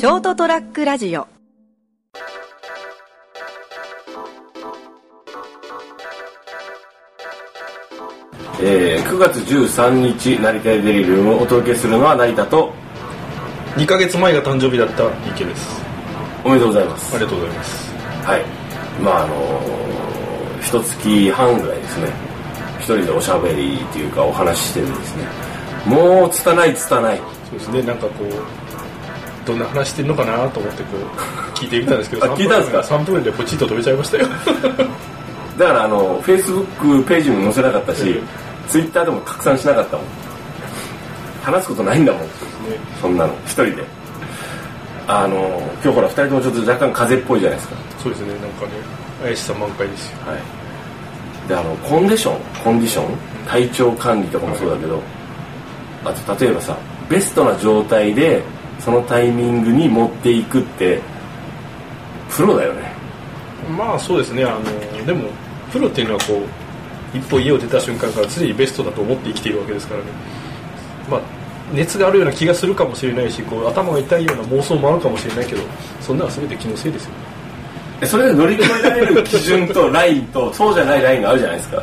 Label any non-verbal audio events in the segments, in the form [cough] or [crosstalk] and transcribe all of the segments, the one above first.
ショートトラックラジオ。えー、9月13日成田デリルームをお届けするのは成田と。2ヶ月前が誕生日だった池です。おめでとうございます。ありがとうございます。はい。まああのー、一月半ぐらいですね。一人でおしゃべりっていうかお話ししてるんですね。もうつたないつたない。そうですね。なんかこうどんな話してるのかなと思ってこう聞いてみたんですけどあ聞いたんですか？3分でポチッと止めちゃいましたよ。だからあのフェイスブックページにも載せなかったし、うんツイッターでも拡散しなかったもん。話すことないんだもん。そんなの。一人で。あの今日ほら二人ともちょっと若干風邪っぽいじゃないですか。そうですねなんかね怪しさ満開ですよ。はい。であのコンディション？コンディション？体調管理とかもそうだけど、あと例えばさベストな状態でそのタイミングに持っていくってプロだよね。まあそうですねあのでもプロっていうのはこう一歩家を出た瞬間から常にベストだと思って生きているわけですからね。まあ熱があるような気がするかもしれないしこう頭が痛いような妄想もあるかもしれないけどそんなのは全て気のせいですよ。でそれで乗り越えられる基準とラインと [laughs] そうじゃないラインがあるじゃないですか。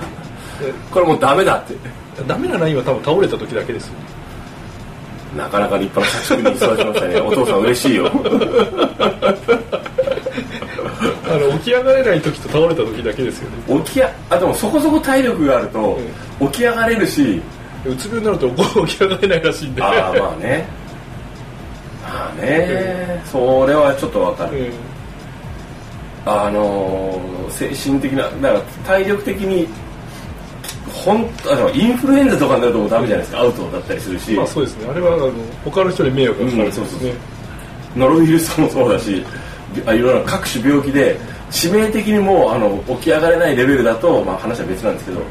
これもうダメだって。ダメなラインは多分倒れた時だけですよなかなか立派な社畜に育ちましたね。お父さん嬉しいよ。あの起き上がれない時と倒れた時だけですよね。起きやあでもそこそこ体力があると起き上がれるし。うつ病になると起 [laughs] き上がれないらしいんで。ああまあね。まあね。それはちょっとわかる、うんあのー精神的なだから体力的に本当あのインフルエンザとかになるともうダメじゃないですか。アウトだったりするし、まあそうですね。あれはあの他の人に迷惑がかかる。んですね、うんノロウイルスもそうだしあいろいろな各種病気で致命的にもうあの起き上がれないレベルだと、まあ、話は別なんですけど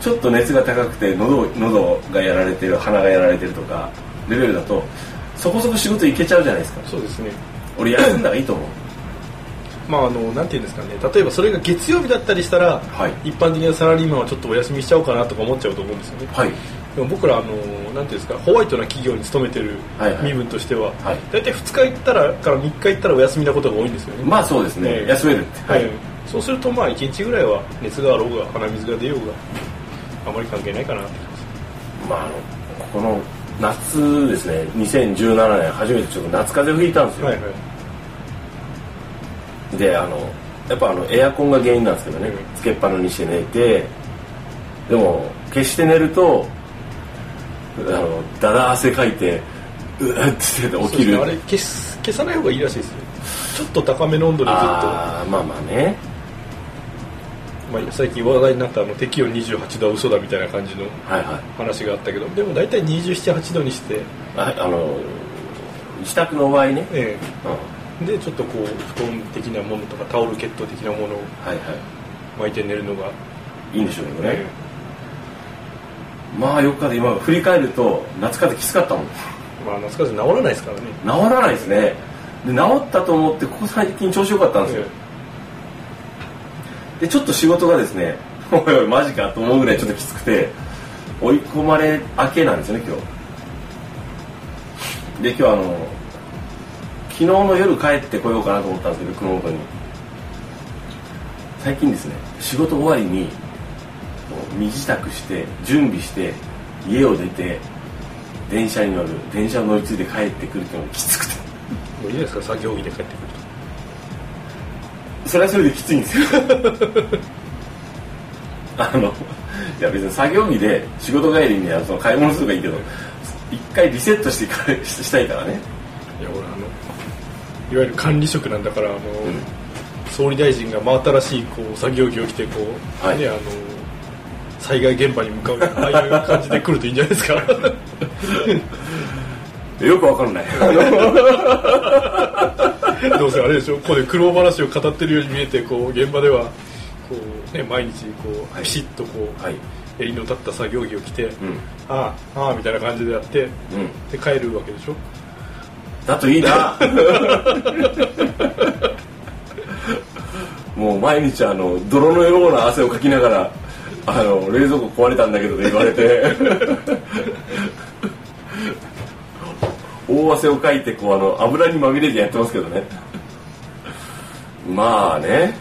ちょっと熱が高くて喉喉がやられてる鼻がやられてるとかレベルだとそこそこ仕事行けちゃうじゃないですか。そうですね。俺休んだらいいと思うまああのなんていうんですかね。例えばそれが月曜日だったりしたら、はい。一般的なサラリーマンはちょっとお休みしちゃおうかなとか思っちゃうと思うんですよね。はい。でも僕らあのなんていうんですかホワイトな企業に勤めてるはいはい。身分としては、はい。大体2日行ったらから3日行ったらお休みなことが多いんですよね。まあそうですね、ええ。休めるって。はい、そうするとまあ1日ぐらいは熱があろうが鼻水が出ようがあまり関係ないかなって。まああのこの夏ですね。2017年初めてちょっと夏風邪をひいたんですよ、はいはいであのやっぱあのエアコンが原因なんですけどね、うん。つけっぱなにして寝て。でも消して寝るとあのだだ汗かいてうわってして起きる。あれ消す消さない方がいいらしいですよ。ちょっと高めの温度でずっと。あーまあまあね。まあ、最近話題になったあの適温28度は嘘だみたいな感じのはいはい。話があったけどでも大体278度にして、ああの自宅の場合ね、えうん、えでちょっとこう布団的なものとかタオルケット的なものをはいは巻いて寝るのが、いいいんでしょうけどね、えまあよくかで今振り返ると夏風邪きつかったもん。えまあ夏風邪治らないですからね。治らないですね。で治ったと思ってここ最近調子良かったんですよ、でちょっと仕事がですね [laughs] おいおいマジかと思うぐらいちょっときつくて追い込まれ明けなんですよね今日。で今日あの昨日の夜帰ってこようかなと思ったんですけど熊本に。最近ですね仕事終わりに身支度して準備して家を出て電車に乗る電車を乗り継いで帰ってくるっていうのがきつくて。もういいですか？作業着で帰ってくるそれはそれできついんですよ。[laughs] あのいや別に作業着で仕事帰りにあのその買い物するとかいいけど一回リセットしてからししたいからねいわゆる管理職なんだからあの、総理大臣が真新しいこう作業着を着てこう、はい。ねあの災害現場に向かうああいう感じで来るといいんじゃないですか。[laughs] よくわかんない。[laughs] どうせあれでしょ？ここで苦労話を語ってるように見えてこう現場ではこう、ね、毎日こう、はい。ピシッとこう、はい。襟の立った作業着を着て、うん。ああああみたいな感じでやって、うん。で帰るわけでしょ？だといいな [laughs] もう毎日あの泥のような汗をかきながらあの冷蔵庫壊れたんだけどと言われて。[laughs] お顔汗をかいてこうあの油にまみれてやってますけどね。まあね。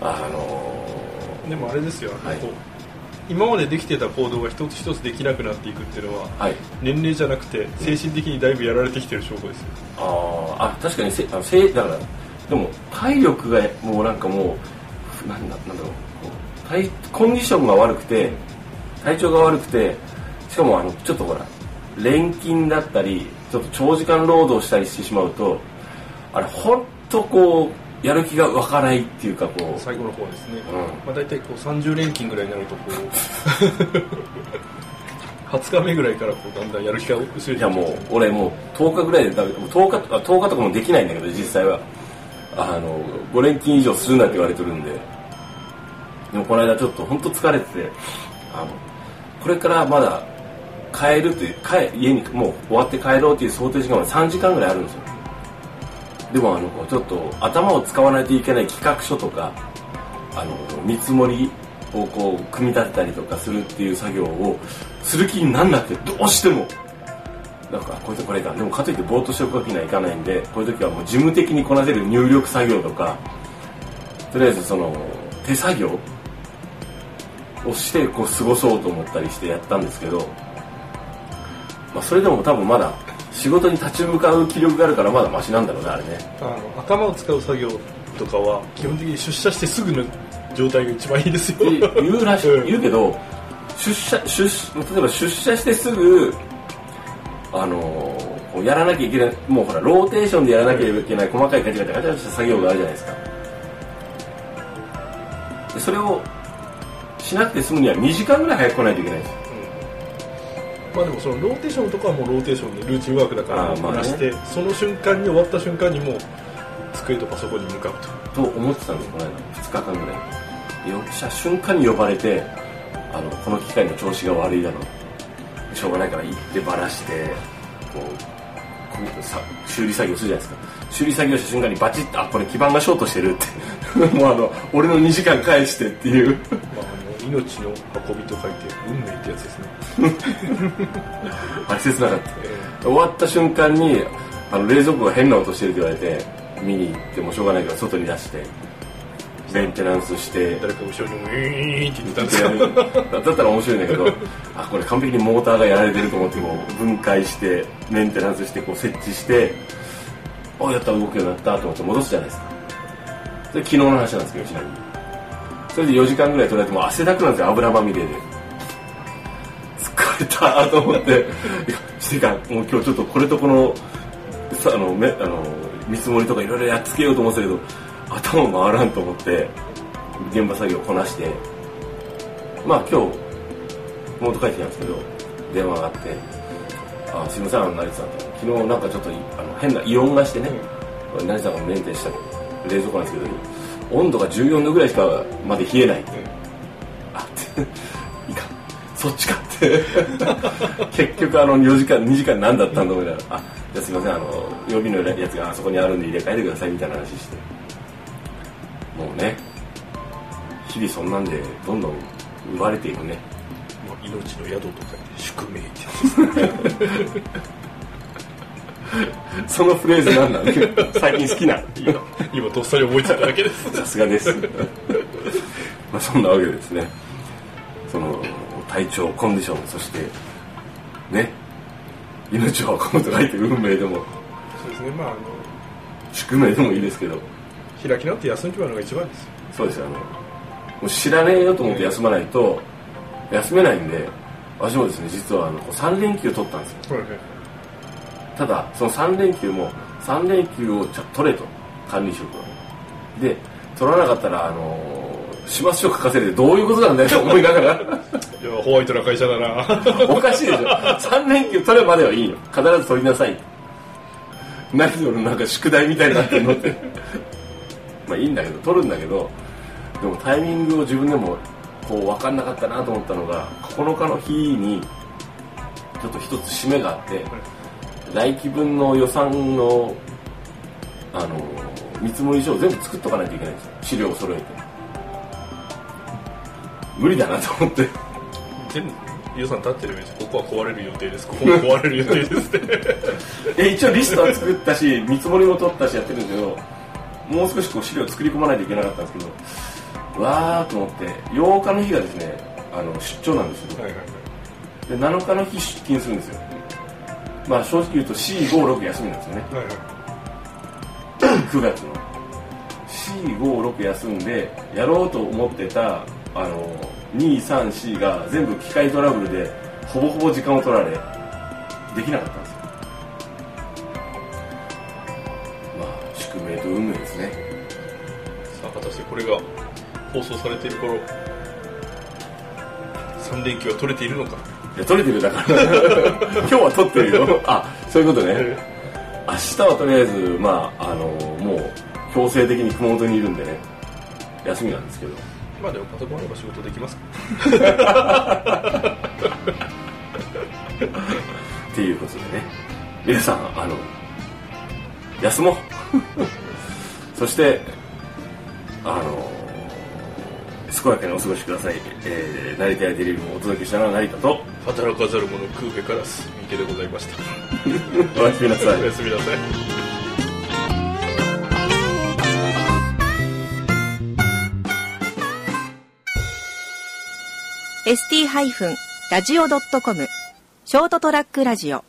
あのでもあれですよ、はい。こう今までできてた行動が一つ一つできなくなっていくっていうのははい。年齢じゃなくて精神的にだいぶやられてきてる証拠ですよ。あー。あ確かにせあのせだからでも体力がもうなんかもうなんだなんだろう体コンディションが悪くて体調が悪くてしかもあのちょっとほら錬金だったりちょっと長時間労働したりしてしまうとあれ本当こうやる気が湧かないっていうかこう。最後の方はですね、うん。まあ、大体こう30連勤ぐらいになるとこう。[laughs] 20日目ぐらいからこうだんだんやる気が薄れていやもう俺もう10日ぐらいでだめ10日とか10日とかもできないんだけど実際は。あの5連勤以上するなって言われてるんで。でもこの間ちょっと本当疲れてて。あのこれからまだ帰るって帰家にもう終わって帰ろうっていう想定時間は3時間ぐらいあるんですよでもあのちょっと頭を使わないといけない企画書とかあの見積もりをこう組み立てたりとかするっていう作業をする気になんなくてどうしても。なんかこういうとこれか。でもかといってぼーっとしておくわけにはいかないんでこういう時はもう事務的にこなせる入力作業とかとりあえずその手作業をしてこう過ごそうと思ったりしてやったんですけど、まあ、それでも多分まだ仕事に立ち向かう気力があるからまだマシなんだろうねあれね。あの頭を使う作業とかは基本的に出社してすぐの状態が一番いいですよ。って言うらしうん。い言うけど出社出社例えば出社してすぐあのやらなきゃいけないもうほらローテーションでやらなきゃいけない細かいガチャガチャガチャガチャした作業があるじゃないですか。でそれをしなくて済むには2時間ぐらい早く来ないといけないんですよまあでもそのローテーションとかはもうローテーションでルーチンワークだからこなして、その瞬間に終わった瞬間にもう机とパソコンに向かうと。と思ってたんですこの間。2日間ぐらい。でよっしゃ瞬間に呼ばれてあのこの機械の調子が悪いだろう。しょうがないから行ってばらしてこうさ修理作業するじゃないですか。修理作業した瞬間にバチッとあこれ基板がショートしてるって。[laughs] もうあの俺の2時間返してっていう命の運びと書いて運命ってやつですね、[laughs] あれ切なかった。え終わった瞬間にあの冷蔵庫が変な音してるって言われて見に行ってもしょうがないから外に出してメンテナンスしてー誰か後ろにウィーンって言ってたんですよ。だったら面白いんだけどあこれ完璧にモーターがやられてると思ってこう分解してメンテナンスしてこう設置してあやった動くようになったと思って戻すじゃないですか。それ昨日の話なんですけどちなみにそれで4時間ぐらいとりあえずも汗だくなんですよ。油まみれで。疲れたと思って。いやしてかもう今日ちょっとこれとこのさあのめあの見積もりとかいろいろやっつけようと思ってたけど頭回らんと思って現場作業こなして。まあ今日妹帰ってきたんですけど電話があって「あすいませんあの成田さん」と。昨日なんかちょっとあの変な異音がしてね、成田さんがメンテした。冷蔵庫なんですけど温度が14度ぐらいしかまで冷えない。って、あっていいか。そっちか。っ [laughs] て結局あの4時間2時間何だったんだ思いな。がら「あじゃあすいません。あの予備のやつがあそこにあるんで入れ替えてください」みたいな話して。もうね日々そんなんでどんどん奪われていくね。まあ、命の宿と書いて宿命ってやつですね [laughs] [laughs] そのフレーズなんだ。[laughs] 最近好きな今今とっさに思いついただけです。さすがです。[laughs] まあそんなわけでですね。その体調コンディションそしてね命を運ぶと書いて運命でも。そうですね。まああの宿命でもいいですけど。開き直って休んじまうのが一番ですよ。そうですよあのもう知らねえよと思って休まないと休めないんで私もですね実はあの3連休取ったんですよ。はいはいただその3連休も3連休をちょっと取れと。管理職は。で取らなかったらあの始末書書かせるってどういうことなんだよと [laughs] 思いながら。いやホワイトな会社だな。[laughs] おかしいでしょ。3連休取るまではいいよ。必ず取りなさい。何そのなんか宿題みたいになってんのって。まあいいんだけど取るんだけどでもタイミングを自分でもこう分かんなかったなと思ったのが9日の日にちょっと一つ締めがあって来期分の予算のあの見積書を全部作っとかないといけないんですよ。資料を揃えて。無理だなと思って。全予算立ってるんですここは壊れる予定です。ここも壊れる予定です。っ [laughs] てえ一応リストは作ったし見積もりも取ったしやってるんですけどもう少しこう資料を作り込まないといけなかったんですけどわーと思って8日の日がですねあの出張なんですよ。はいはいで7日の日出勤するんですよまあ正直言うと C56 休みなんですよね。はいはい。[clears throat] 9月の。C56 休んでやろうと思ってたあの234が全部機械トラブルでほぼほぼ時間を取られできなかったんですよ。まあ宿命と運命ですね。さあ果たしてこれが放送されている頃3連休は取れているのか。いや取れてるだから。[laughs] 今日は取ってるよ。あそういうことね。明日はとりあえずまああのもう強制的に熊本にいるんでね。休みなんですけど。まあでもパソコンあれば仕事できますか。っていうことでね。皆さんあの休もう。[laughs] そしてあの健やかにお過ごしください、えー、成田やデリルもお届けしたのは成田と働かざる者空辺からす三池でございましたおやすみなさいおやすみなさい ST-radio.com ショートトラックラジオ